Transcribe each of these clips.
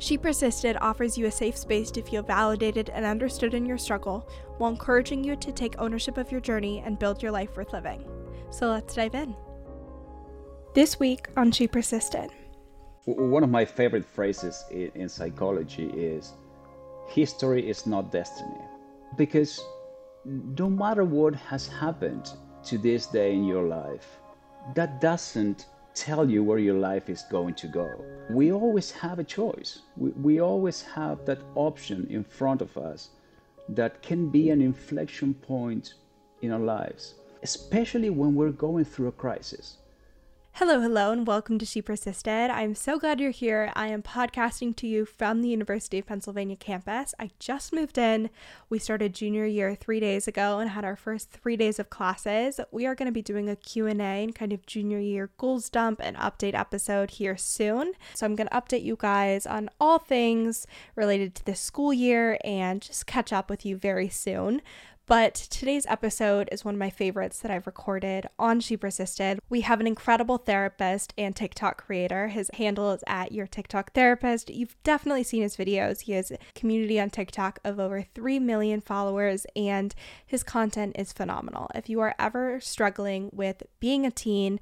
She Persisted offers you a safe space to feel validated and understood in your struggle while encouraging you to take ownership of your journey and build your life worth living. So let's dive in. This week on She Persisted. One of my favorite phrases in psychology is history is not destiny. Because no matter what has happened to this day in your life, that doesn't tell you where your life is going to go. We always have a choice. We, we always have that option in front of us that can be an inflection point in our lives, especially when we're going through a crisis. Hello, hello, and welcome to She Persisted. I'm so glad you're here. I am podcasting to you from the University of Pennsylvania campus. I just moved in. We started junior year three days ago and had our first three days of classes. We are going to be doing a Q&A and kind of junior year goals dump and update episode here soon. So I'm going to update you guys on all things related to this school year and just catch up with you very soon. But today's episode is one of my favorites that I've recorded on She Persisted. We have an incredible therapist and TikTok creator. His handle is at your TikTok therapist. You've definitely seen his videos. He has a community on TikTok of over 3 million followers, and his content is phenomenal. If you are ever struggling with being a teen,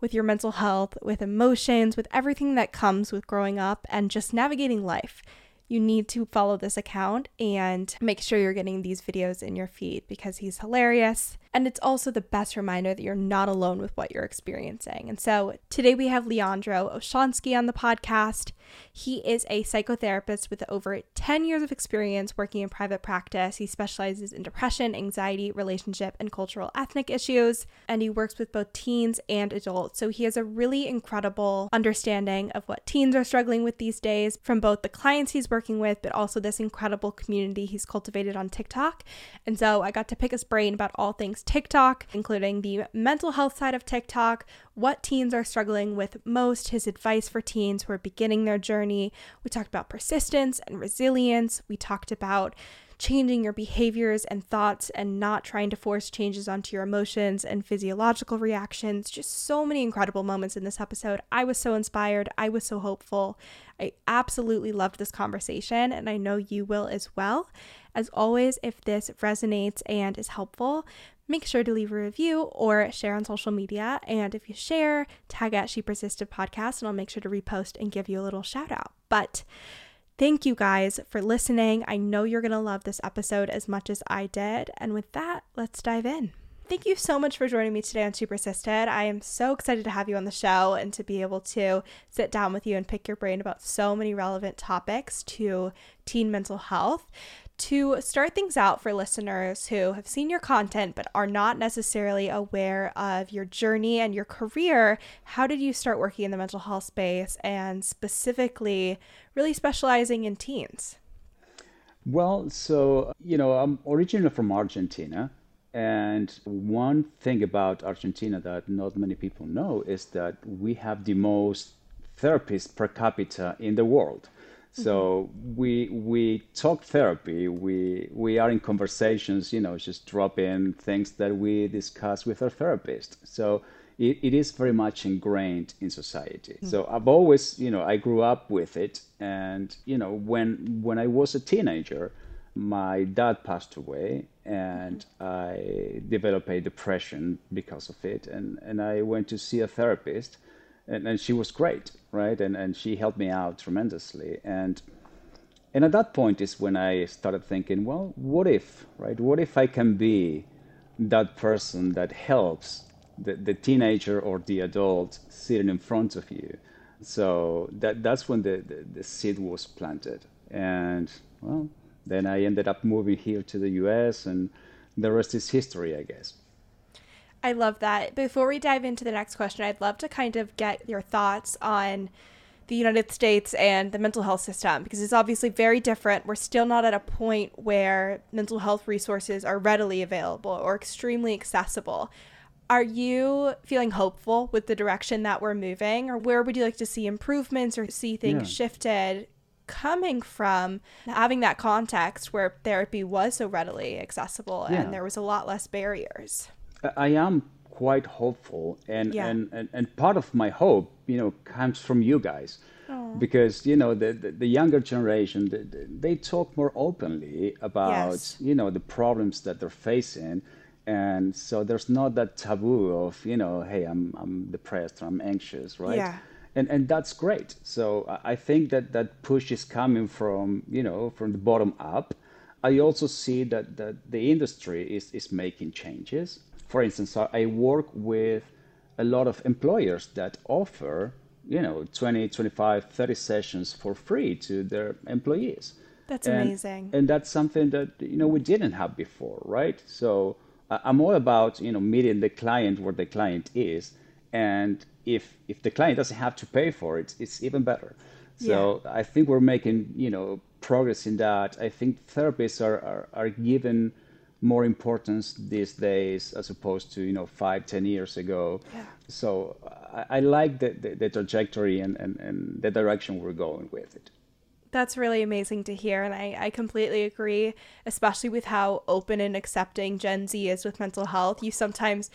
with your mental health, with emotions, with everything that comes with growing up, and just navigating life you need to follow this account and make sure you're getting these videos in your feed because he's hilarious. And it's also the best reminder that you're not alone with what you're experiencing. And so today we have Leandro Olszanski on the podcast. He is a psychotherapist with over 10 years of experience working in private practice. He specializes in depression, anxiety, relationship, and cultural ethnic issues. And he works with both teens and adults. So he has a really incredible understanding of what teens are struggling with these days from both the clients he's working with, but also this incredible community he's cultivated on TikTok. And so I got to pick his brain about all things TikTok, including the mental health side of TikTok, what teens are struggling with most, his advice for teens who are beginning their journey. We talked about persistence and resilience. We talked about changing your behaviors and thoughts and not trying to force changes onto your emotions and physiological reactions. Just so many incredible moments in this episode. I was so inspired. I was so hopeful. I absolutely loved this conversation, and I know you will as well. As always, if this resonates and is helpful, make sure to leave a review or share on social media. And if you share, tag at She Persisted Podcast, and I'll make sure to repost and give you a little shout out. But thank you guys for listening. I know you're going to love this episode as much as I did. And with that, let's dive in. Thank you so much for joining me today on She Persisted. I am so excited to have you on the show and to be able to sit down with you and pick your brain about so many relevant topics to teen mental health to start things out for listeners who have seen your content but are not necessarily aware of your journey and your career, how did you start working in the mental health space and specifically really specializing in teens? Well, so, you know, I'm originally from Argentina. And one thing about Argentina that not many people know is that we have the most therapists per capita in the world. So mm-hmm. we we talk therapy. We we are in conversations. You know, just drop in things that we discuss with our therapist. So it, it is very much ingrained in society. Mm-hmm. So I've always, you know, I grew up with it. And you know, when when I was a teenager, my dad passed away, and mm-hmm. I developed a depression because of it. And and I went to see a therapist and, and she was great, right? And and she helped me out tremendously. And and at that point is when I started thinking, well, what if, right? What if I can be that person that helps the, the teenager or the adult sitting in front of you? So that that's when the, the, the seed was planted. And well, then I ended up moving here to the US and the rest is history, I guess. I love that. Before we dive into the next question, I'd love to kind of get your thoughts on the United States and the mental health system because it's obviously very different. We're still not at a point where mental health resources are readily available or extremely accessible. Are you feeling hopeful with the direction that we're moving, or where would you like to see improvements or see things yeah. shifted coming from having that context where therapy was so readily accessible yeah. and there was a lot less barriers? I am quite hopeful, and, yeah. and, and, and part of my hope, you know, comes from you guys. Because you know the, the, the younger generation, they, they, talk more openly about yes. you know the problems that they're facing, and so there's not that taboo of you know hey i'm i'm depressed or i'm anxious right? Yeah. And and that's great. So i think that that push is coming from you know from the bottom up. I also see that that the industry is is making changes for instance i work with a lot of employers that offer you know 20 25 30 sessions for free to their employees that's and, amazing and that's something that you know we didn't have before right so I'm all about you know meeting the client where the client is, and if if the client doesn't have to pay for it, it's even better. So yeah. I think we're making you know progress in that. I think therapists are, are, are given more importance these days as opposed to you know five ten years ago yeah. so I, I like the, the, the, trajectory and, and, and the direction we're going with it that's really amazing to hear. And I, I completely agree, especially with how open and accepting Gen Z is with mental health. You sometimes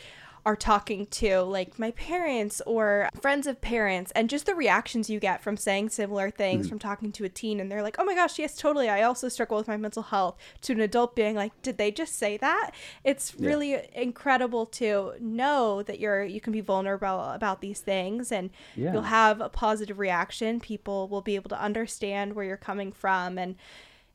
are talking to like my parents or friends of parents and just the reactions you get from saying similar things mm-hmm. from talking to a teen and they're like oh my gosh yes totally i also struggle with my mental health to an adult being like did they just say that it's yeah. really incredible to know that you're you can be vulnerable about these things and yeah. you'll have a positive reaction people will be able to understand where you're coming from and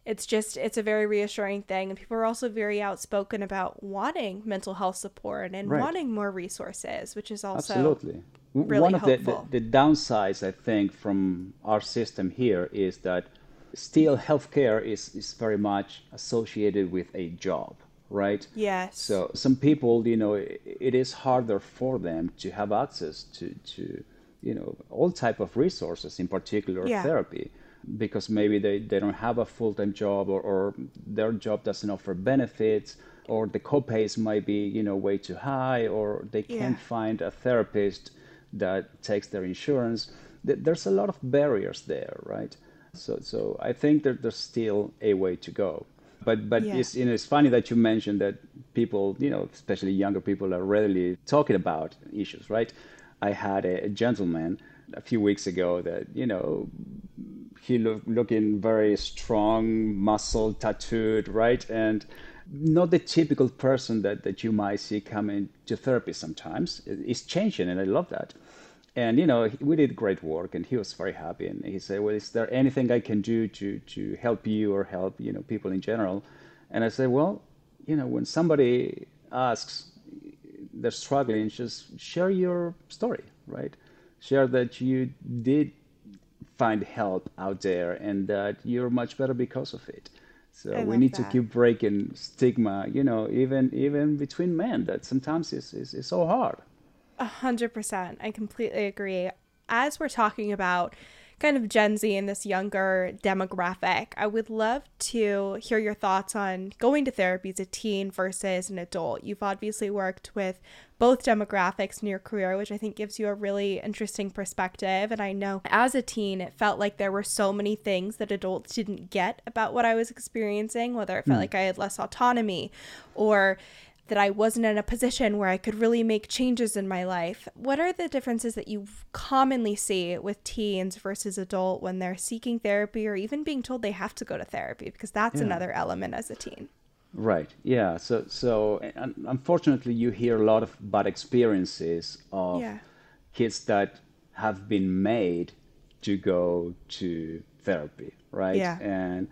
it's just it's a very reassuring thing. And people are also very outspoken about wanting mental health support and right. wanting more resources which is also absolutely. Really one of the, the, the downsides i think from our system here is that still healthcare is, is very much associated with a job right? Yes. So some people you know it, it is harder for them to have access to to you know all type of resources in particular yeah. therapy because maybe they, they don't have a full-time job or, or their job doesn't offer benefits or the copays might be you know way too high or they can't yeah. find a therapist that takes their insurance there's a lot of barriers there right so so i think that there's still a way to go but but yeah. it's you know it's funny that you mentioned that people you know especially younger people are readily talking about issues right i had a, a gentleman a few weeks ago that you know he look, looking very strong, muscle tattooed, right? And not the typical person that, that you might see coming to therapy sometimes. It's changing, and I love that. And you know, we did great work, and he was very happy. And he said, "Well, is there anything I can do to to help you or help you know people in general?" And I said, "Well, you know, when somebody asks, they're struggling, just share your story, right? Share that you did find help out there and that you're much better because of it. So we need that. to keep breaking stigma, you know, even even between men that sometimes is is, is so hard. A hundred percent. I completely agree. As we're talking about kind of Gen Z and this younger demographic, I would love to hear your thoughts on going to therapy as a teen versus an adult. You've obviously worked with both demographics in your career, which I think gives you a really interesting perspective. And I know as a teen, it felt like there were so many things that adults didn't get about what I was experiencing, whether it felt mm. like I had less autonomy or that I wasn't in a position where I could really make changes in my life. What are the differences that you commonly see with teens versus adult when they're seeking therapy or even being told they have to go to therapy? Because that's yeah. another element as a teen. Right. Yeah. So, so unfortunately, you hear a lot of bad experiences of yeah. kids that have been made to go to therapy, right? Yeah. And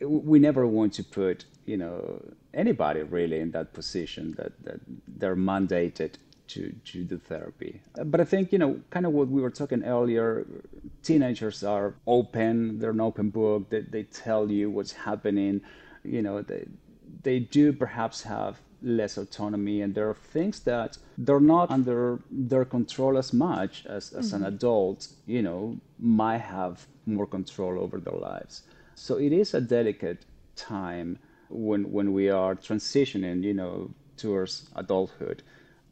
we never want to put, you know, anybody really in that position that, that they're mandated to, to do therapy. But I think, you know, kind of what we were talking earlier, teenagers are open, they're an open book, they, they tell you what's happening, you know, they, they do perhaps have less autonomy and there are things that they're not under their control as much as, as mm-hmm. an adult you know might have more control over their lives so it is a delicate time when when we are transitioning you know towards adulthood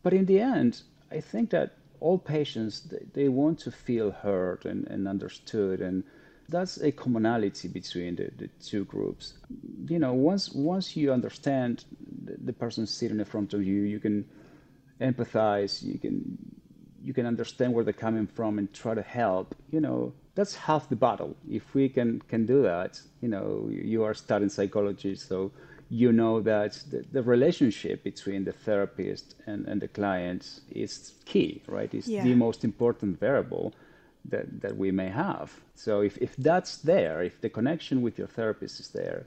but in the end i think that all patients they, they want to feel heard and, and understood and that's a commonality between the, the two groups. You know, once once you understand the, the person sitting in front of you, you can empathize, you can you can understand where they're coming from and try to help. You know, that's half the battle. If we can can do that, you know, you are studying psychology, so you know that the, the relationship between the therapist and, and the client is key, right? It's yeah. the most important variable that, that we may have. So if, if that's there, if the connection with your therapist is there,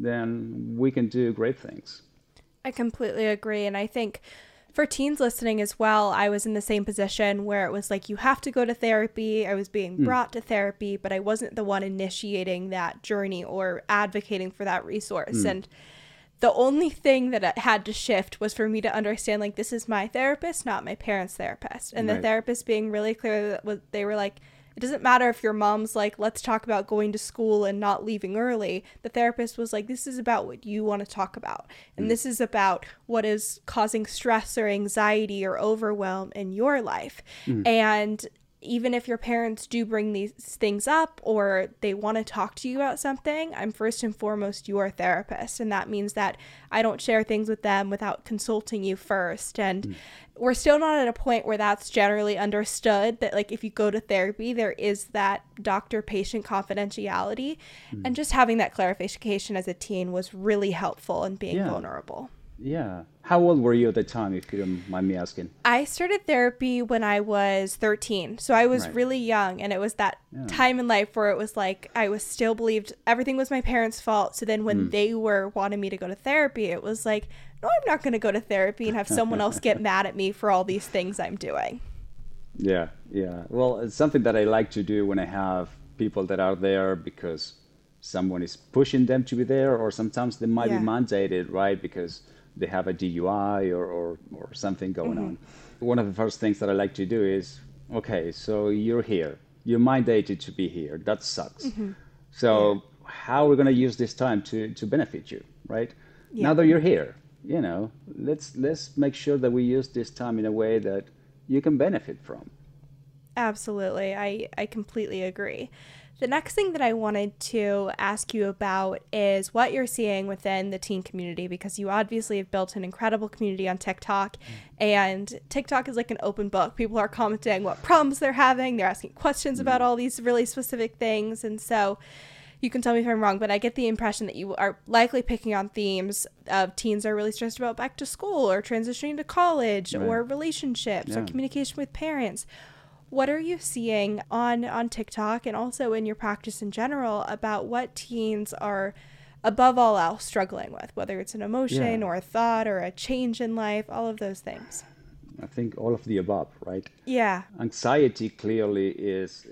then we can do great things. I completely agree. And I think for teens listening as well, I was in the same position where it was like, you have to go to therapy. I was being hmm. brought mm. to therapy, but I wasn't the one initiating that journey or advocating for that resource. Mm. And the only thing that had to shift was for me to understand like this is my therapist not my parents therapist and right. the therapist being really clear that they were like it doesn't matter if your mom's like let's talk about going to school and not leaving early the therapist was like this is about what you want to talk about and mm. this is about what is causing stress or anxiety or overwhelm in your life mm. and even if your parents do bring these things up or they want to talk to you about something, I'm first and foremost your therapist. And that means that I don't share things with them without consulting you first. And mm. we're still not at a point where that's generally understood that, like, if you go to therapy, there is that doctor patient confidentiality. Mm. And just having that clarification as a teen was really helpful in being yeah. vulnerable. Yeah. How old were you at the time, if you don't mind me asking? I started therapy when I was 13. So I was right. really young. And it was that yeah. time in life where it was like I was still believed everything was my parents' fault. So then when mm. they were wanting me to go to therapy, it was like, no, I'm not going to go to therapy and have someone else get mad at me for all these things I'm doing. Yeah. Yeah. Well, it's something that I like to do when I have people that are there because someone is pushing them to be there, or sometimes they might yeah. be mandated, right? Because they have a DUI or, or, or something going mm-hmm. on. One of the first things that I like to do is, okay, so you're here. You're mandated to be here. That sucks. Mm-hmm. So yeah. how are we going to use this time to, to benefit you, right? Yeah. Now that you're here, you know, let's let's make sure that we use this time in a way that you can benefit from. Absolutely. I, I completely agree. The next thing that I wanted to ask you about is what you're seeing within the teen community because you obviously have built an incredible community on TikTok mm. and TikTok is like an open book. People are commenting what problems they're having, they're asking questions mm. about all these really specific things and so you can tell me if I'm wrong, but I get the impression that you are likely picking on themes of teens are really stressed about back to school or transitioning to college right. or relationships yeah. or communication with parents what are you seeing on on TikTok and also in your practice in general about what teens are above all else struggling with, whether it's an emotion yeah. or a thought or a change in life, all of those things? I think all of the above, right? Yeah. Anxiety clearly is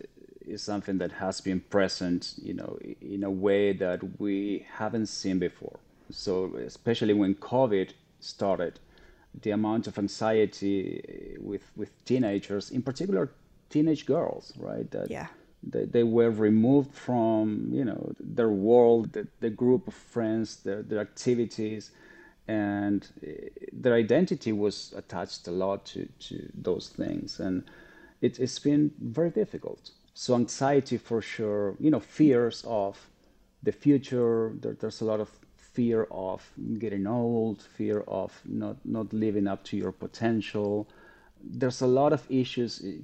is something that has been present, you know, in a way that we haven't seen before. So especially when COVID started, the amount of anxiety with with teenagers, in particular teenage girls, right? That yeah. They, they were removed from you know their world, the, the group of friends, their, their activities, and eh, their identity was attached a lot to, to those things, and it, it's been very difficult. So anxiety for sure, you know, fears of the future. There, there's a lot of fear of getting old, fear of not not living up to your potential. There's a lot of issues eh,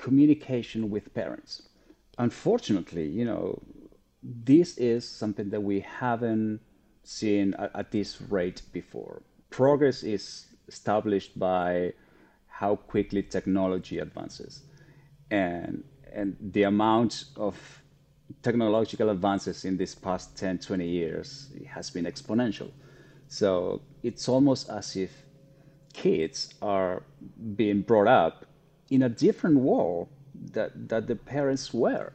communication with parents. Unfortunately, you know, this is something that we haven't seen at, at this rate before. Progress is established by how quickly technology advances. And, and the amount of technological advances in these past 10, 20 years has been exponential. So it's almost as if kids are being brought up in a different world that, that the parents were.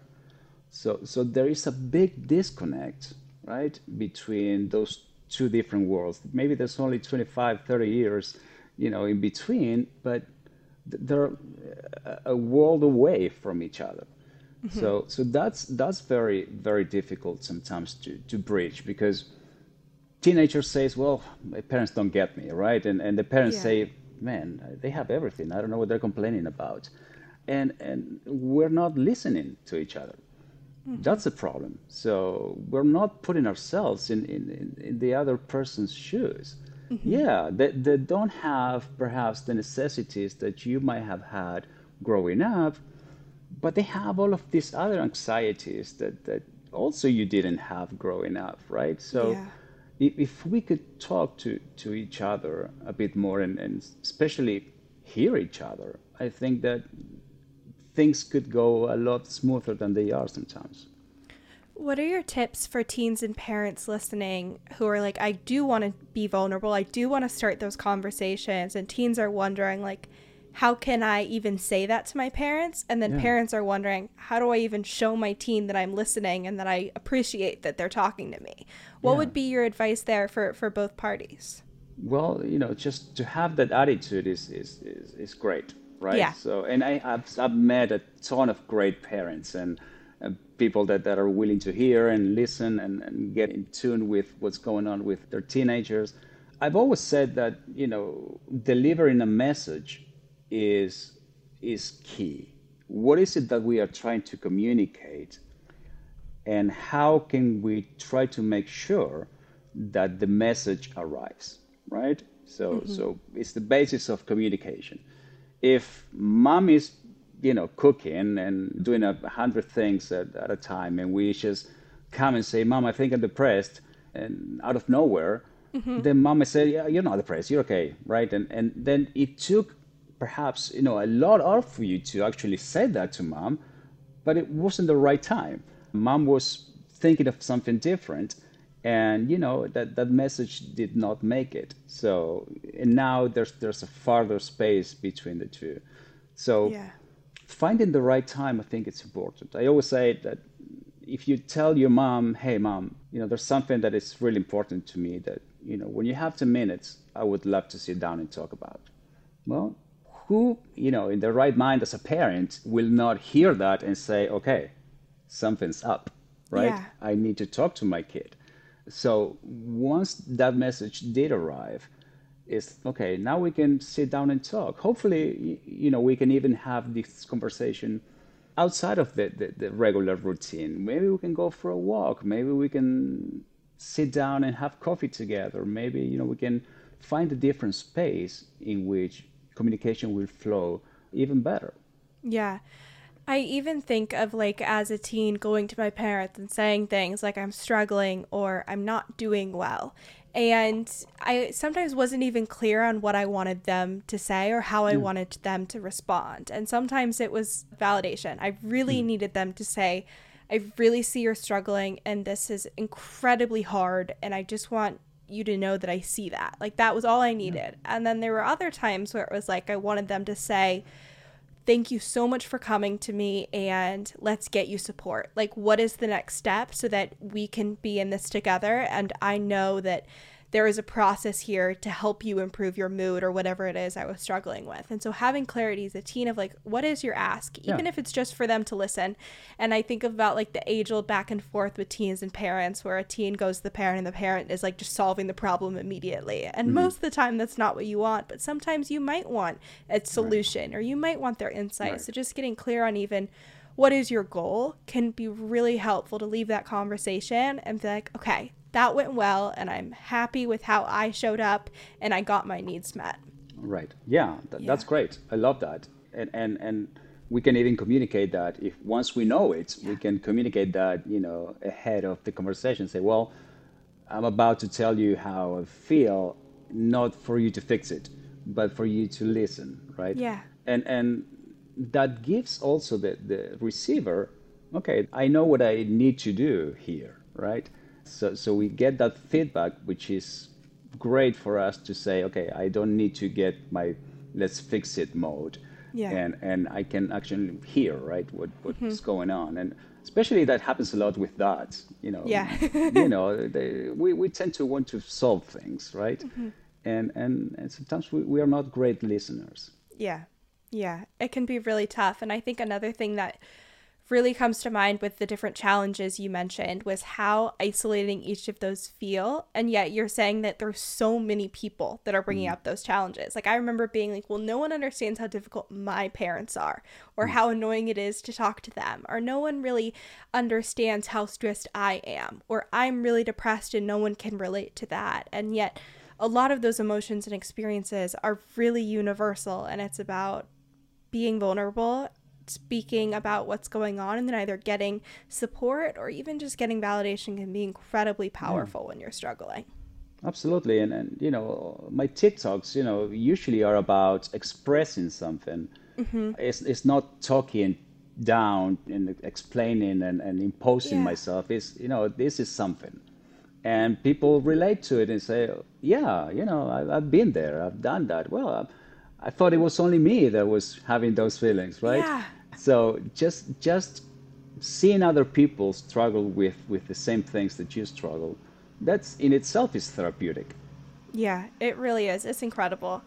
So, so there is a big disconnect, right, between those two different worlds. Maybe there's only 25, 30 years, you know, in between, but they're a world away from each other. Mm-hmm. So, so that's that's very very difficult sometimes to to bridge because teenager says, "Well, my parents don't get me," right? And and the parents yeah. say, "Man, they have everything. I don't know what they're complaining about," and and we're not listening to each other. Mm-hmm. That's a problem. So we're not putting ourselves in in, in the other person's shoes. Mm-hmm. Yeah, they, they don't have perhaps the necessities that you might have had growing up, but they have all of these other anxieties that, that also you didn't have growing up, right? So yeah. If, we could talk to, to each other a bit more and, and especially hear each other, I think that things could go a lot smoother than they are sometimes. What are your tips for teens and parents listening who are like, I do want to be vulnerable. I do want to start those conversations. And teens are wondering, like, how can I even say that to my parents? And then yeah. parents are wondering, how do I even show my teen that I'm listening and that I appreciate that they're talking to me? What yeah. would be your advice there for, for both parties? Well, you know, just to have that attitude is, is, is, is great, right? Yeah. So, and I, I've, I've met a ton of great parents and, uh, people that, that are willing to hear and listen and, and get in tune with what's going on with their teenagers. I've always said that, you know, delivering a message is is key. What is it that we are trying to communicate and how can we try to make sure that the message arrives, right? So mm-hmm. so it's the basis of communication. If mom is you know, cooking and doing a hundred things at, at a time, and we just come and say, "Mom, I think I'm depressed," and out of nowhere, mm-hmm. then mom may say, "Yeah, you're not depressed. You're okay, right?" And and then it took perhaps you know a lot of for you to actually say that to mom, but it wasn't the right time. Mom was thinking of something different, and you know that that message did not make it. So and now there's there's a farther space between the two. So. Yeah finding the right time, I think it's important. I always say that if you tell your mom, hey, mom, you know, there's something that is really important to me that, you know, when you have 10 minutes, I would love to sit down and talk about. Well, who, you know, in their right mind as a parent will not hear that and say, okay, something's up, right? Yeah. I need to talk to my kid. So once that message did arrive, is okay now we can sit down and talk hopefully you know we can even have this conversation outside of the, the, the, regular routine maybe we can go for a walk maybe we can sit down and have coffee together maybe you know we can find a different space in which communication will flow even better yeah I even think of like as a teen going to my parents and saying things like I'm struggling or I'm not doing well and I sometimes wasn't even clear on what I wanted them to say or how I mm. wanted them to respond. And sometimes it was validation. I really mm. needed them to say, I really see you're struggling and this is incredibly hard. And I just want you to know that I see that. Like that was all I needed. Yeah. And then there were other times where it was like I wanted them to say, thank you so much for coming to me and let's get you support. Like, what is the next step so that we can be in this together? And I know that there is a process here to help you improve your mood or whatever it is I was struggling with. And so having clarity as a teen of like, what is your ask? Even yeah. if it's just for them to listen. And I think about like the age old back and forth with teens and parents where a teen goes to the parent and the parent is like just solving the problem immediately. And mm-hmm. most of the time that's not what you want, but sometimes you might want a solution right. or you might want their insight. Right. So just getting clear on even what is your goal can be really helpful to leave that conversation and be like, okay, that went well and I'm happy with how I showed up and I got my needs met. Right. Yeah, th- yeah. that's great. I love that. And and and we can even communicate that if once we know it, yeah. we can communicate that, you know, ahead of the conversation. Say, well, I'm about to tell you how I feel, not for you to fix it, but for you to listen, right? Yeah. And and that gives also the, the receiver, okay, I know what I need to do here, right? So, so we get that feedback, which is great for us to say, okay, I don't need to get my let's fix it mode. Yeah. And, and I can actually hear, right, what, what's mm-hmm. going on. And especially that happens a lot with that, You know, Yeah. you know, they, we we tend to want to solve things, right? And and and sometimes we, we are not great listeners. Yeah. Yeah. It can be really tough. And I think another thing that really comes to mind with the different challenges you mentioned was how isolating each of those feel. And yet you're saying that there's so many people that are bringing mm. up those challenges. Like I remember being like, well, no one understands how difficult my parents are or mm. how annoying it is to talk to them or no one really understands how stressed I am or I'm really depressed and no one can relate to that. And yet a lot of those emotions and experiences are really universal and it's about being vulnerable, speaking about what's going on, and then either getting support or even just getting validation can be incredibly powerful when you're struggling. Absolutely, and and you know, my TikToks, you know, usually are about expressing something. Mm-hmm. It's it's not talking down and explaining and, and imposing Yeah. myself. It's you know, this is something, and people relate to it and say, yeah, you know, I, I've been there, I've done that. Well, I, thought it was only me that was having those feelings, right? Yeah. So just just seeing other people struggle with with the same things that you struggle, that's in itself is therapeutic. Yeah, it really is. It's incredible.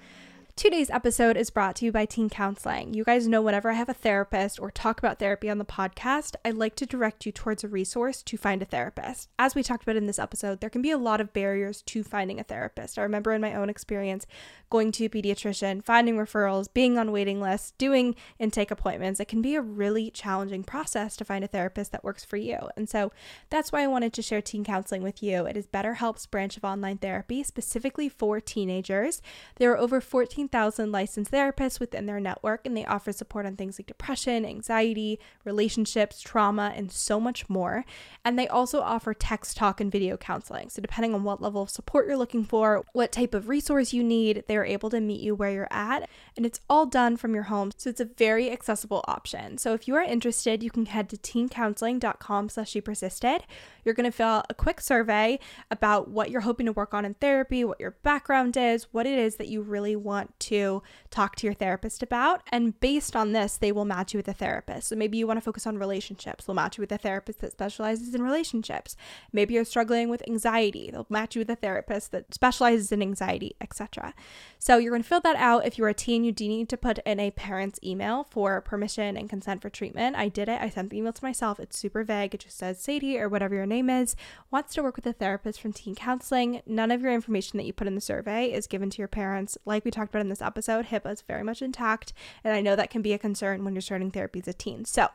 Today's episode is brought to you by Teen Counseling. You guys know whenever I have a therapist or talk about therapy on the podcast, I like to direct you towards a resource to find a therapist. As we talked about in this episode, there can be a lot of barriers to finding a therapist. I remember in my own experience going to a pediatrician, finding referrals, being on waiting lists, doing intake appointments. It can be a really challenging process to find a therapist that works for you. And so that's why I wanted to share teen counseling with you. It is BetterHelp's branch of online therapy specifically for teenagers. There are over 14,000 licensed therapists within their network, and they offer support on things like depression, anxiety, relationships, trauma, and so much more. And they also offer text, talk, and video counseling. So, depending on what level of support you're looking for, what type of resource you need, they're able to meet you where you're at. And it's all done from your home. So, it's a very accessible option. So, if you are interested, you can head to teencounseling.com slash she persisted. You're going to fill out a quick survey about what you're hoping to work on in therapy, what your background is, what it is that you really want to talk to your therapist about. And based on this, they will match you with a therapist. So maybe you want to focus on relationships. They'll match you with a therapist that specializes in relationships. Maybe you're struggling with anxiety. They'll match you with a therapist that specializes in anxiety, etc. So you're going to fill that out. If you're a teen, you do need to put in a parent's email for permission and consent for treatment. I did it. I sent the email to myself. It's super vague. It just says Sadie or whatever your name is wants to work with a therapist from teen counseling. None of your information that you put in the survey is given to your parents. Like we talked about in this episode, HIPAA is very much intact, and I know that can be a concern when you're starting therapy as a teen. So,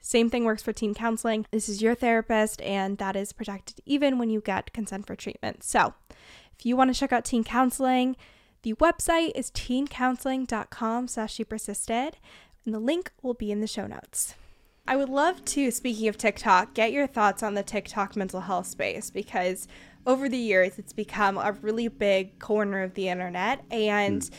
same thing works for teen counseling. This is your therapist, and that is protected even when you get consent for treatment. So, if you want to check out teen counseling, the website is teencounseling.com slash she persisted, and the link will be in the show notes. I would love to, speaking of TikTok, get your thoughts on the TikTok mental health space because over the years it's become a really big corner of the internet. And hmm.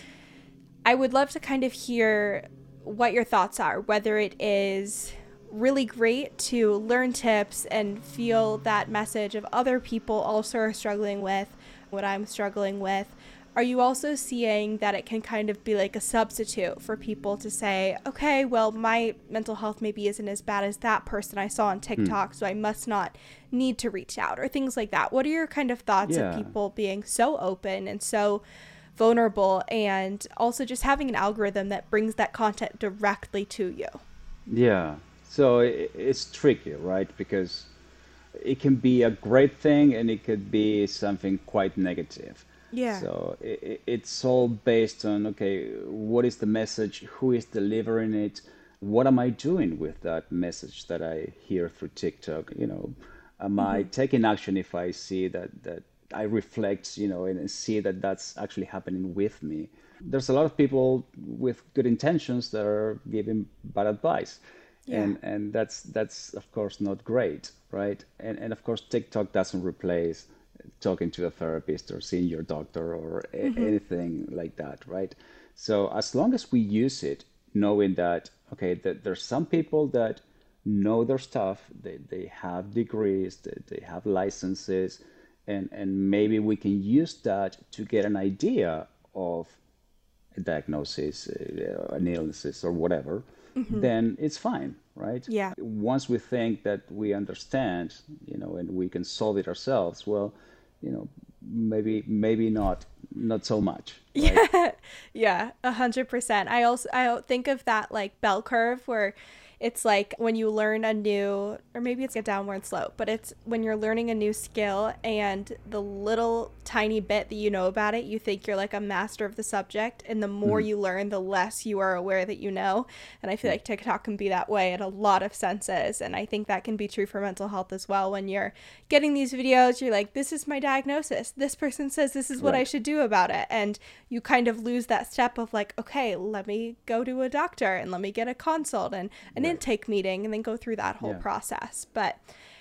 I would love to kind of hear what your thoughts are, whether it is really great to learn tips and feel that message of other people also are struggling with what I'm struggling with. Are you also seeing that it can kind of be like a substitute for people to say, okay, well, my mental health maybe isn't as bad as that person I saw on hmm. TikTok, so I must not need to reach out, or things like that? What are your kind of thoughts Yeah. of people being so open and so vulnerable and also just having an algorithm that brings that content directly to you? Yeah. So it's tricky, right? Because it can be a great thing and it could be something quite negative. Yeah. So it's all based on okay, what is the message? Who is delivering it? What am I doing with that message that I hear through TikTok? You know, am I mm-hmm. taking action if I see that that I reflect, you know, and see that that's actually happening with me? There's a lot of people with good intentions that are giving bad advice. And and that's that's of course not great, right? And and of course TikTok doesn't replace talking to a therapist or seeing your doctor or a- mm-hmm. anything like that, right? So as long as we use it, knowing that okay, that there's some people that know their stuff, they they have degrees, they, they have licenses, and and maybe we can use that to get an idea of a diagnosis, uh, an illness, or whatever, then it's fine. right? Yeah. Once we think that we understand, you know, and we can solve it ourselves, well, you know, maybe maybe not not so much. Right? Yeah. Yeah, a hundred percent. I also I think of that like bell curve where it's like when you learn a new, or maybe it's a downward slope, but it's when you're learning a new skill and the little tiny bit that you know about it, you think you're like a master of the subject. And the more mm. you learn, the less you are aware that you know. And I feel like TikTok can be that way in a lot of senses. And I think that can be true for mental health as well. When you're getting these videos, you're like, this is my diagnosis. This person says this is what right. I should do about it. And you kind of lose that step of like, okay, let me go to a doctor and let me get a consult and an right intake meeting and then go through that whole yeah. process. But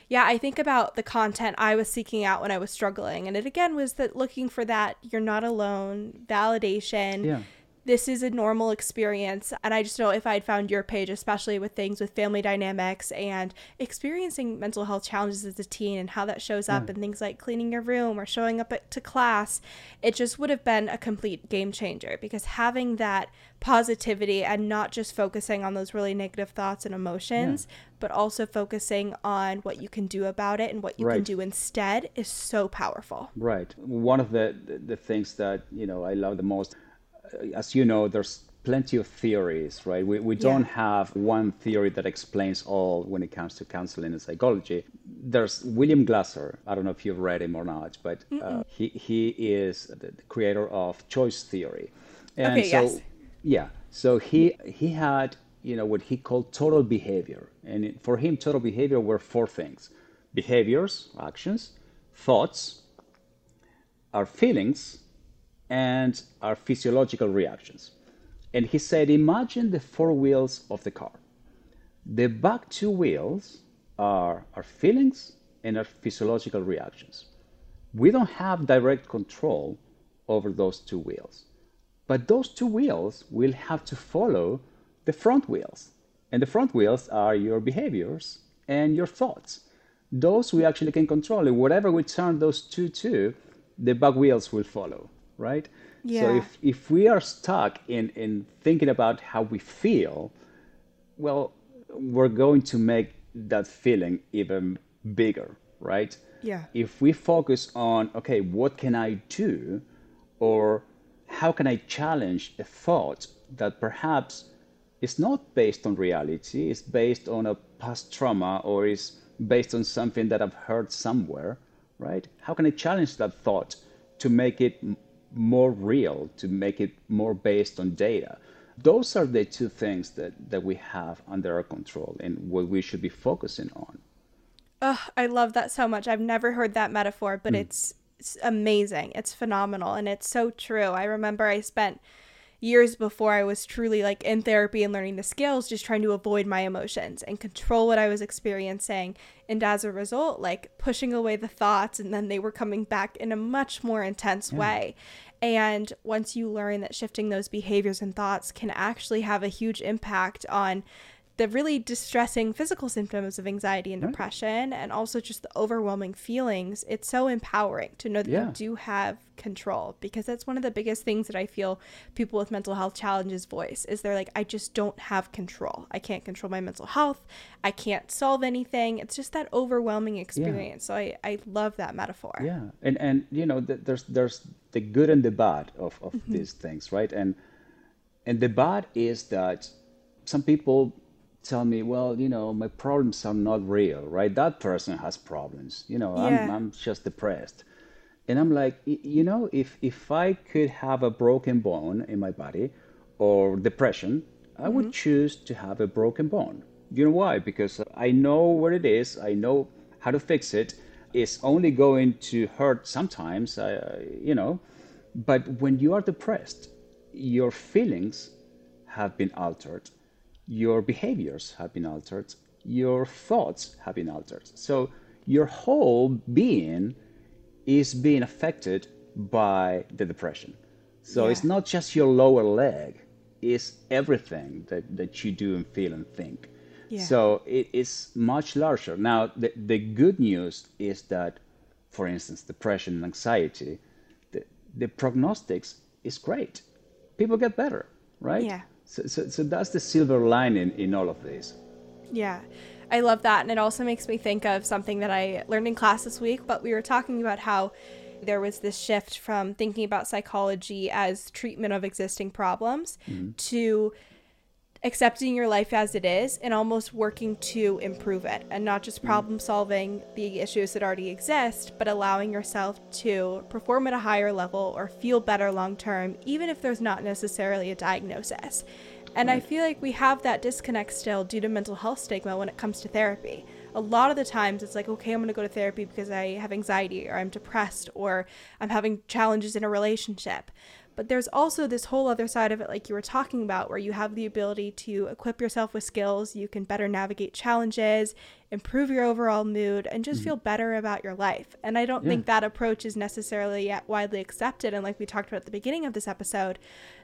yeah, I think about the content I was seeking out when I was struggling. And it again was that looking for that you're not alone, validation. Yeah this is a normal experience. And I just know if I'd found your page, especially with things with family dynamics and experiencing mental health challenges as a teen and how that shows up mm. and things like cleaning your room or showing up to class, it just would have been a complete game changer because having that positivity and not just focusing on those really negative thoughts and emotions, yeah. but also focusing on what you can do about it and what you right. can do instead is so powerful. Right. One of the, the things that, you know, I love the most as you know, there's plenty of theories, right? We, we don't yeah. have one theory that explains all when it comes to counseling and psychology. There's William Glasser. I don't know if you've read him or not, but uh, he, he is the creator of choice theory. And okay, so, yes. yeah, so he, he had, you know, what he called total behavior. And for him, total behavior were four things behaviors, actions, thoughts, our feelings, and our physiological reactions. And he said, Imagine the four wheels of the car. The back two wheels are our feelings and our physiological reactions. We don't have direct control over those two wheels. But those two wheels will have to follow the front wheels. And the front wheels are your behaviors and your thoughts. Those we actually can control. And whatever we turn those two to, the back wheels will follow right? Yeah. So if, if we are stuck in, in thinking about how we feel, well, we're going to make that feeling even bigger, right? Yeah. If we focus on, okay, what can I do? Or how can I challenge a thought that perhaps is not based on reality, is based on a past trauma, or is based on something that I've heard somewhere, right? How can I challenge that thought to make it more real, to make it more based on data. Those are the two things that, that we have under our control and what we should be focusing on. Oh, I love that so much. I've never heard that metaphor, but mm. it's, it's amazing. It's phenomenal and it's so true. I remember I spent years before I was truly like in therapy and learning the skills, just trying to avoid my emotions and control what I was experiencing. And as a result, like pushing away the thoughts, and then they were coming back in a much more intense yeah. way. And once you learn that shifting those behaviors and thoughts can actually have a huge impact on the really distressing physical symptoms of anxiety and depression and also just the overwhelming feelings it's so empowering to know that yeah. you do have control because that's one of the biggest things that i feel people with mental health challenges voice is they're like i just don't have control. I can't control my mental health. I can't solve anything. It's just that overwhelming experience. Yeah. so I, I love that metaphor. Yeah. And and you know there's there's the good and the bad of, of mm-hmm. these things right? And and the bad is that some people tell me, well, you know, my problems are not real, right? That person has problems. You know, yeah. I'm, I'm just depressed. And I'm like, you know, if, if I could have a broken bone in my body or depression, I mm-hmm. would choose to have a broken bone. You know why? Because I know where it is, I know how to fix it. It's only going to hurt sometimes, uh, you know. But when you are depressed, your feelings have been altered your behaviors have been altered, your thoughts have been altered. So your whole being is being affected by the depression. So yeah. it's not just your lower leg, it's everything that, that you do and feel and think. Yeah. So it is much larger. Now, the, the good news is that, for instance, depression and anxiety, the, the prognostics is great. People get better, right? Yeah. So, so, so that's the silver lining in all of this. Yeah. I love that. And it also makes me think of something that I learned in class this week, but we were talking about how there was this shift from thinking about psychology as treatment of existing problems mm-hmm. to accepting your life as it is and almost working to improve it and not just mm-hmm. problem solving the issues that already exist, but allowing yourself to perform at a higher level or feel better long term, even if there's not necessarily a diagnosis. And I feel like we have that disconnect still due to mental health stigma when it comes to therapy. A lot of the times it's like, okay, I'm going to go to therapy because I have anxiety or I'm depressed or I'm having challenges in a relationship. But there's also this whole other side of it, like you were talking about, where you have the ability to equip yourself with skills. You can better navigate challenges, improve your overall mood, and just mm feel better about your life. And I don't yeah. think that approach is necessarily yet widely accepted. And like we talked about at the beginning of this episode,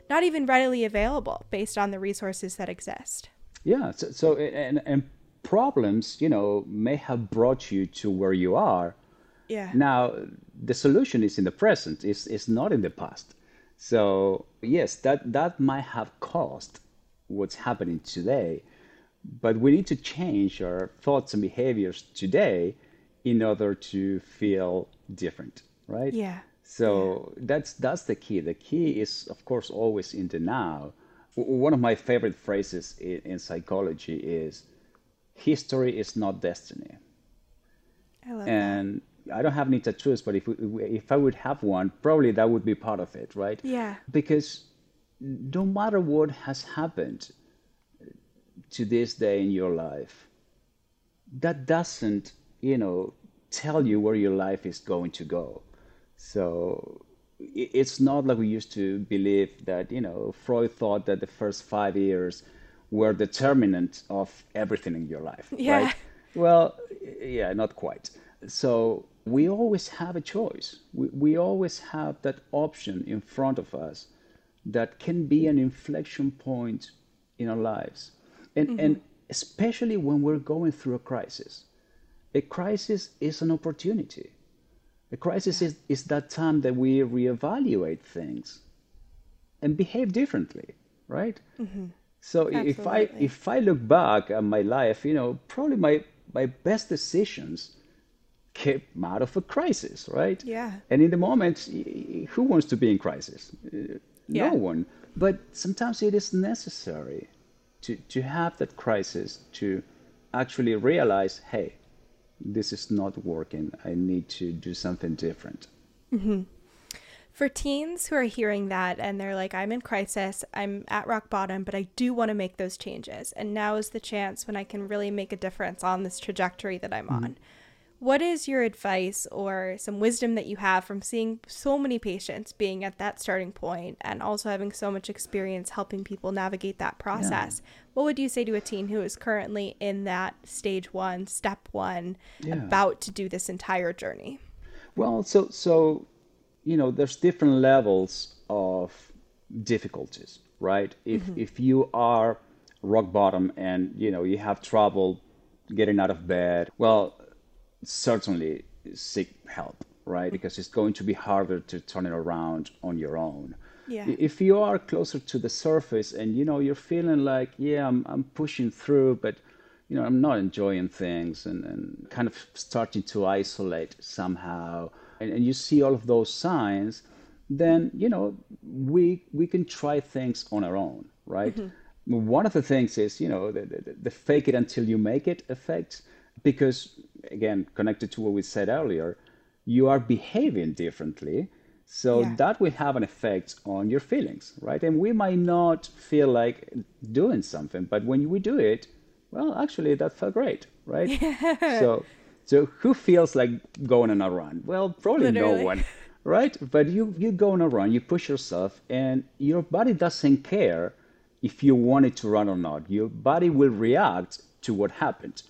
not even readily available based on the resources that exist. Yeah. So, so and, and problems, you know, may have brought you to where you are. Yeah. Now, the solution is in the present, it's, it's not in the past. So, yes, that, that might have caused what's happening today, but we need to change our thoughts and behaviors today in order to feel different, right? Yeah. So yeah. that's that's the key. The key is, of course, always in the now. One of my favorite phrases in, in psychology is, "History is not destiny." I love and that. I don't have any tattoos, but if if I would have one, probably that would be part of it, right? Yeah. Because no matter what has happened to this day in your life, that doesn't, you know, tell you where your life is going to go. So it's not like we used to believe that, you know, Freud thought that the first five years were determinant of everything in your life. Yeah. Right? Well, yeah, not quite. So we always have a choice. We, we always have that option in front of us that can be an inflection point in our lives. And, mm-hmm. and especially when we're going through a crisis. A crisis is an opportunity. A crisis is, is that time that we reevaluate things and behave differently, right? Mm-hmm. So Absolutely. if I if I look back at my life, you know, probably my my best decisions came out of a crisis, right? Yeah. And in the moment, who wants to be in crisis? Uh, no yeah. one. But sometimes it is necessary to to have that crisis to actually realize, hey, this is not working. I need to do something different. Mm-hmm. For teens who are hearing that and they're like, I'm in crisis, I'm at rock bottom, but I do want to make those changes. And now is the chance when I can really make a difference on this trajectory that I'm mm-hmm. on. What is your advice or some wisdom that you have from seeing so many patients being at that starting point and also having so much experience helping people navigate that process? Yeah. What would you say to a teen who is currently in that stage one, step one, yeah. about to do this entire journey? Well, so so you know, there's different levels of difficulties, right? If mm-hmm. if you are rock bottom and you know you have trouble getting out of bed, well, certainly seek help, right? Because it's going to be harder to turn it around on your own. Yeah. If you are closer to the surface and you know you're feeling like, yeah, I'm I'm pushing through, but you know I'm not enjoying things and, and kind of starting to isolate somehow, and, and you see all of those signs, then you know we we can try things on our own, right? Mm-hmm. One of the things is you know the, the, the fake it until you make it effect because again connected to what we said earlier you are behaving differently. So yeah. that will have an effect on your feelings right? And we might not feel like doing something but when we do it well actually that felt great right? Yeah. so so who feels like going on a run? Well probably Literally. no one right? But you you go on a run you push yourself and your body doesn't care if you want it to run or not. Your body will react to what happened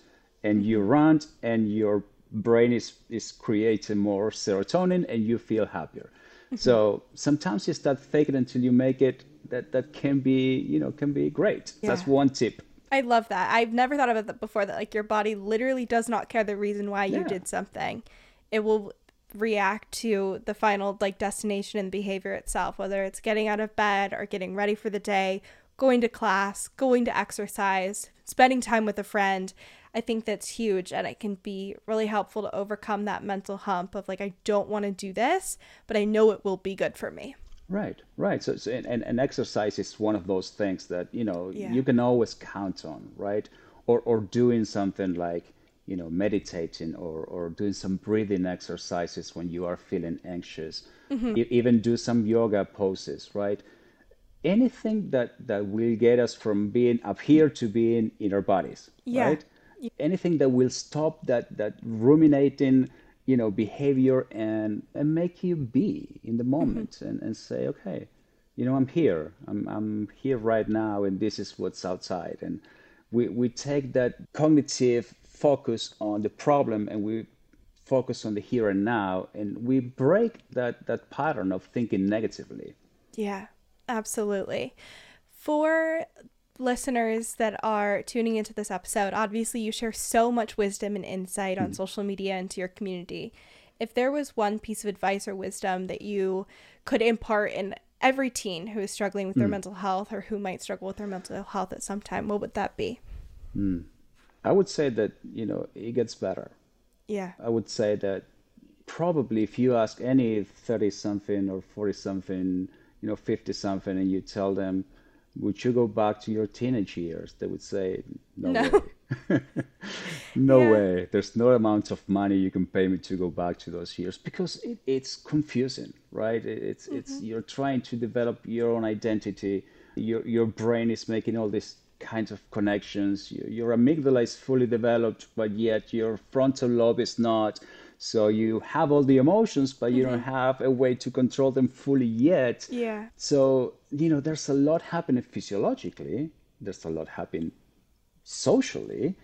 and you run and your brain is, is creating more serotonin and you feel happier. Mm-hmm. so sometimes you start faking until you make it. That that can be you know can be great. Yeah. That's one tip. I love that. I've never thought about that before. That like your body literally does not care the reason why you yeah. did something. It will react to the final like destination and behavior itself, whether it's getting out of bed or getting ready for the day going to class, going to exercise, spending time with a friend. I think that's huge and it can be really helpful to overcome that mental hump of like, I don't want to do this, but I know it will be good for me. Right, right. So, so and, and exercise is one of those things that, you know, Yeah. you can always count on, right? Or, or doing something like, you know, meditating or, or doing some breathing exercises when you are feeling anxious. Mm-hmm. E- even do some yoga poses, right? Anything that, that will get us from being up here to being in our bodies, Yeah. right? Anything that will stop that, that ruminating, you know, behavior and, and make you be in the mm-hmm. moment and, and say, okay, you know, I'm here. I'm, I'm here right now and this is what's outside. And we, we take that cognitive focus on the problem and we focus on the here and now and we break that, that pattern of thinking negatively. Yeah, absolutely. For listeners that are tuning into this episode, obviously you share so much wisdom and insight on mm. social media and to your community. If there was one piece of advice or wisdom that you could impart in every teen who is struggling with their mm. mental health or who might struggle with their mental health at some time, what would that be? Mm. I would say that, you know, it gets better. Yeah. I would say that probably if you ask any 30 something or 40 something, you know, 50 something, and you tell them, would you go back to your teenage years? They would say, no, No. way. no Yeah. way. There's no amount of money you can pay me to go back to those years because it, it's confusing, right? It- It's, it's, mm-hmm. you're trying to develop your own identity. Your, your brain is making all these kinds of connections. Your, your amygdala is fully developed, but yet your frontal lobe is not. So you have all the emotions, but you don't mm-hmm. have a way to control them fully yet. Yeah. So, you know, there's a lot happening physiologically, there's a lot happening socially.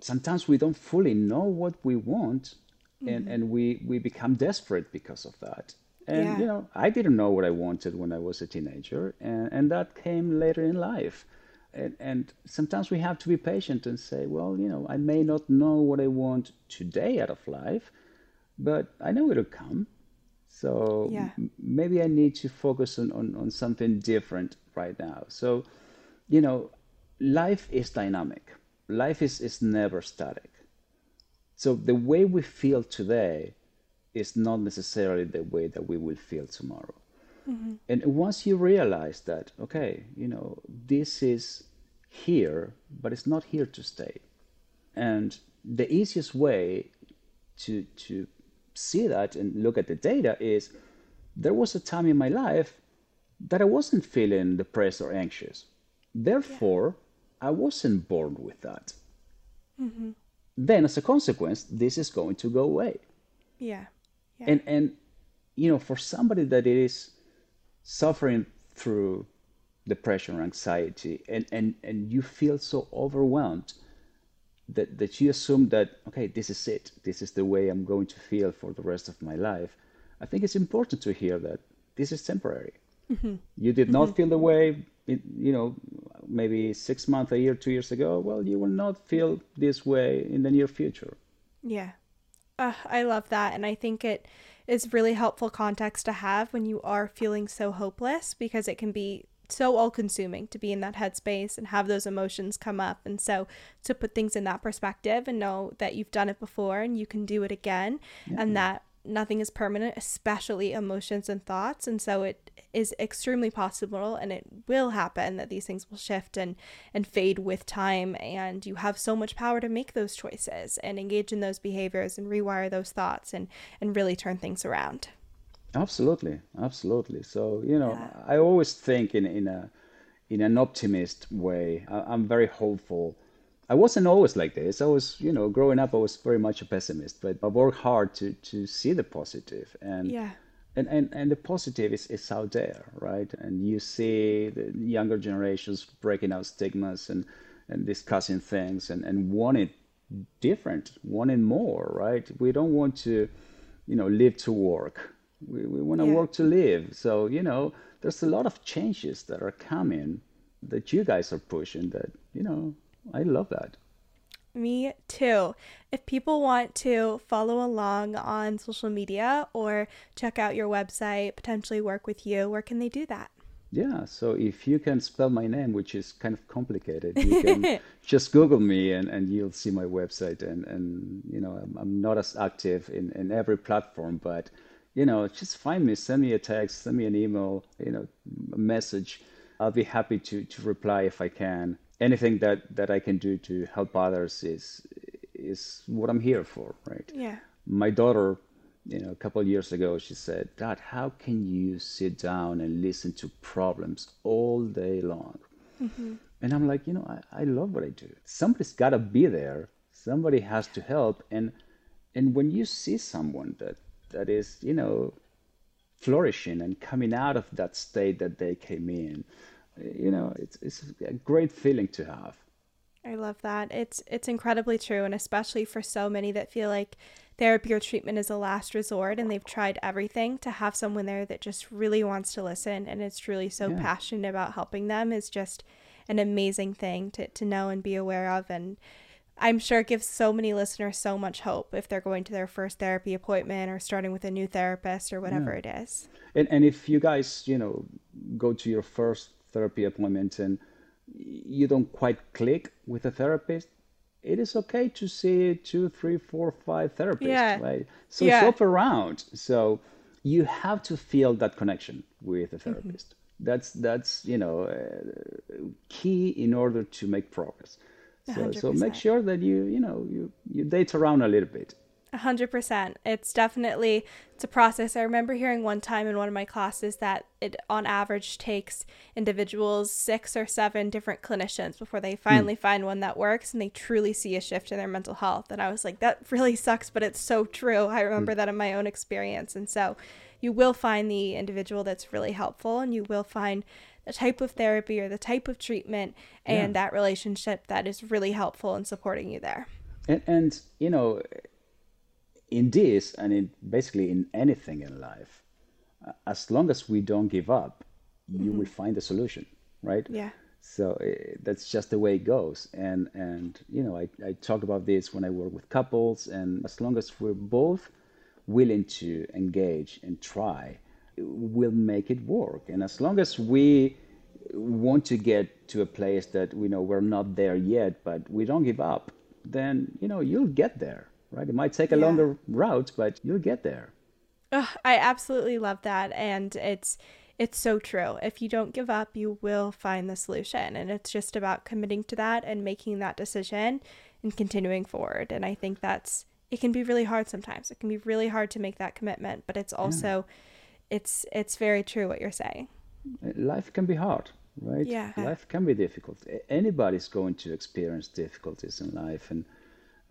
Sometimes we don't fully know what we want and, mm-hmm. and we, we become desperate because of that. And, Yeah. you know, I didn't know what I wanted when I was a teenager, and, and that came later in life. And, and sometimes we have to be patient and say, well, you know, I may not know what I want today out of life, but I know it'll come. So Yeah. m- maybe I need to focus on, on, on something different right now. So, you know, life is dynamic. Life is, is never static. So the way we feel today is not necessarily the way that we will feel tomorrow. Mm-hmm. And once you realize that, okay, you know, this is here, but it's not here to stay. And the easiest way to to see that and look at the data is there was a time in my life that I wasn't feeling depressed or anxious. Therefore, I wasn't born with that. Mm-hmm. Then, as a consequence, this is going to go away. Yeah. Yeah. And and you know, for somebody that is suffering through depression or anxiety, and and and you feel so overwhelmed that that you assume that okay, this is it, this is the way I'm going to feel for the rest of my life. I think it's important to hear that this is temporary. You did not feel the way, it, you know, maybe six months, a year, two years ago. Well, you will not feel this way in the near future. Yeah. Uh, I love that. And I think it is really helpful context to have when you are feeling so hopeless because it can be so all consuming to be in that headspace and have those emotions come up. And so to put things in that perspective and know that you've done it before and you can do it again and that nothing is permanent, especially emotions and thoughts. And so it is extremely possible and it will happen that these things will shift and, and fade with time. And you have so much power to make those choices and engage in those behaviors and rewire those thoughts and, and really turn things around. Absolutely, absolutely. So, you know, Yeah. I always think in, in a in an optimist way. I, I'm very hopeful. I wasn't always like this. I was, you know, growing up, I was very much a pessimist, but I worked hard to to see the positive. positive and Yeah. and, and, and the positive is, is out there, right? And you see the younger generations breaking out stigmas and, and discussing things and, and wanting different, wanting more, right? We don't want to, you know, live to work. We, we want to Yeah. work to live. So, you know, there's a lot of changes that are coming that you guys are pushing that, you know, I love that. Me too. If people want to follow along on social media or check out your website, potentially work with you, where can they do that? Yeah, so if you can spell my name, which is kind of complicated, you can just Google me and, and you'll see my website. And, and you know, I'm, I'm not as active in, in every platform, but you know, just find me, send me a text, send me an email, you know, a message. I'll be happy to, to reply if I can. Anything that, that I can do to help others is is what I'm here for, right? Yeah. My daughter you know, a couple of years ago, she said, Dad, how can you sit down and listen to problems all day long? Mm-hmm. And I'm like, you know, I, I love what I do. Somebody's got to be there. Somebody has to help. And and when you see someone that that is, you know, flourishing and coming out of that state that they came in, you know, it's it's a great feeling to have. I love that. It's it's incredibly true, and especially for so many that feel like therapy or treatment is a last resort and they've tried everything to have someone there that just really wants to listen and is truly so yeah. passionate about helping them is just an amazing thing to, to know and be aware of and i'm sure it gives so many listeners so much hope if they're going to their first therapy appointment or starting with a new therapist or whatever yeah. it is and, and if you guys you know go to your first therapy appointment and you don't quite click with a therapist it is okay to see two, three, four, five therapists, yeah. right? So yeah. shop around. So you have to feel that connection with a mm-hmm. therapist. Mm-hmm. That's that's you know uh, key in order to make progress. So, so make sure that you you know you you date around a little bit. A hundred percent. It's definitely it's a process. I remember hearing one time in one of my classes that it on average takes individuals six or seven different clinicians before they finally mm. find one that works and they truly see a shift in their mental health. And I was like, that really sucks, but it's so true. I remember mm. that in my own experience. And so you will find the individual that's really helpful and you will find the type of therapy or the type of treatment and yeah. that relationship that is really helpful in supporting you there. And, and you know, in this and in basically in anything in life, uh, as long as we don't give up, you mm-hmm. will find a solution, right? Yeah. So uh, that's just the way it goes. And and you know, I, I talk about this when I work with couples, and as long as we're both willing to engage and try, we'll make it work. And as long as we want to get to a place that we know we're not there yet, but we don't give up, then you know you'll get there right? It might take a yeah. longer route, but you'll get there. Oh, I absolutely love that, and it's it's so true. If you don't give up, you will find the solution, and it's just about committing to that and making that decision and continuing forward. And I think that's it can be really hard sometimes. It can be really hard to make that commitment, but it's also yeah. It's it's very true what you're saying. Life can be hard, right? Yeah. Life can be difficult. Anybody's going to experience difficulties in life and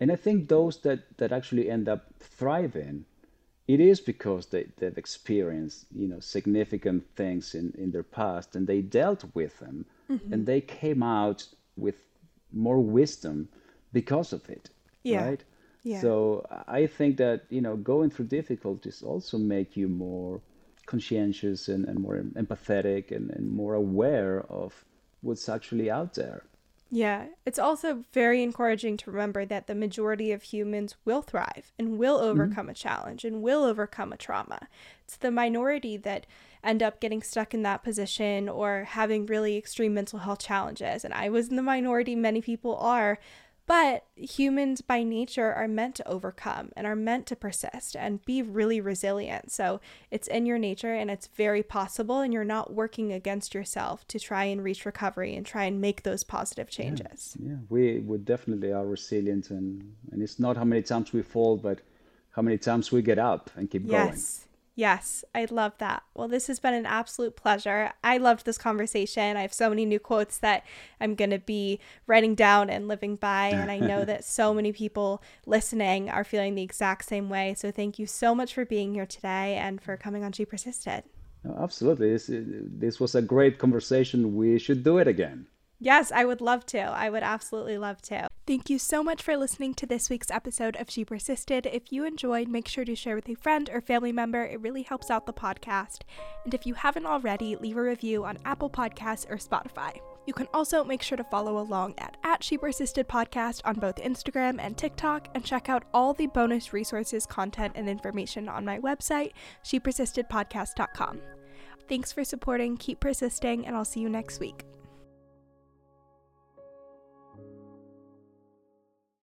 and I think those that, that actually end up thriving, it is because they, they've experienced, you know, significant things in, in their past and they dealt with them mm-hmm. and they came out with more wisdom because of it. Yeah. Right? Yeah. So I think that, you know, going through difficulties also make you more conscientious and, and more empathetic and, and more aware of what's actually out there. Yeah, it's also very encouraging to remember that the majority of humans will thrive and will mm-hmm. overcome mm-hmm. a challenge and will overcome a trauma. It's the minority that end up getting stuck in that position or having really extreme mental health challenges. And I was in the minority, many people are, but humans by nature are meant to overcome and are meant to persist and be really resilient. So it's in your nature and it's very possible, and you're not working against yourself to try and reach recovery and try and make those positive changes. Yeah, yeah. we, we definitely are resilient, and, and it's not how many times we fall, but how many times we get up and keep yes. Yes, I love that. Well, this has been an absolute pleasure. I loved this conversation. I have so many new quotes that I'm going to be writing down and living by. And I know that so many people listening are feeling the exact same way. So thank you so much for being here today and for coming on She Persisted. absolutely. This, this was a great conversation. We should do it again. Yes, I would love to. I would absolutely love to. Thank you so much for listening to this week's episode of She Persisted. If you enjoyed, make sure to share with a friend or family member. It really helps out the podcast. And if you haven't already, leave a review on Apple Podcasts or Spotify. You can also make sure to follow along at, at She Persisted Podcast on both Instagram and TikTok and check out all the bonus resources, content, and information on my website, shepersistedpodcast.com. Thanks for supporting, keep persisting, and I'll see you next week.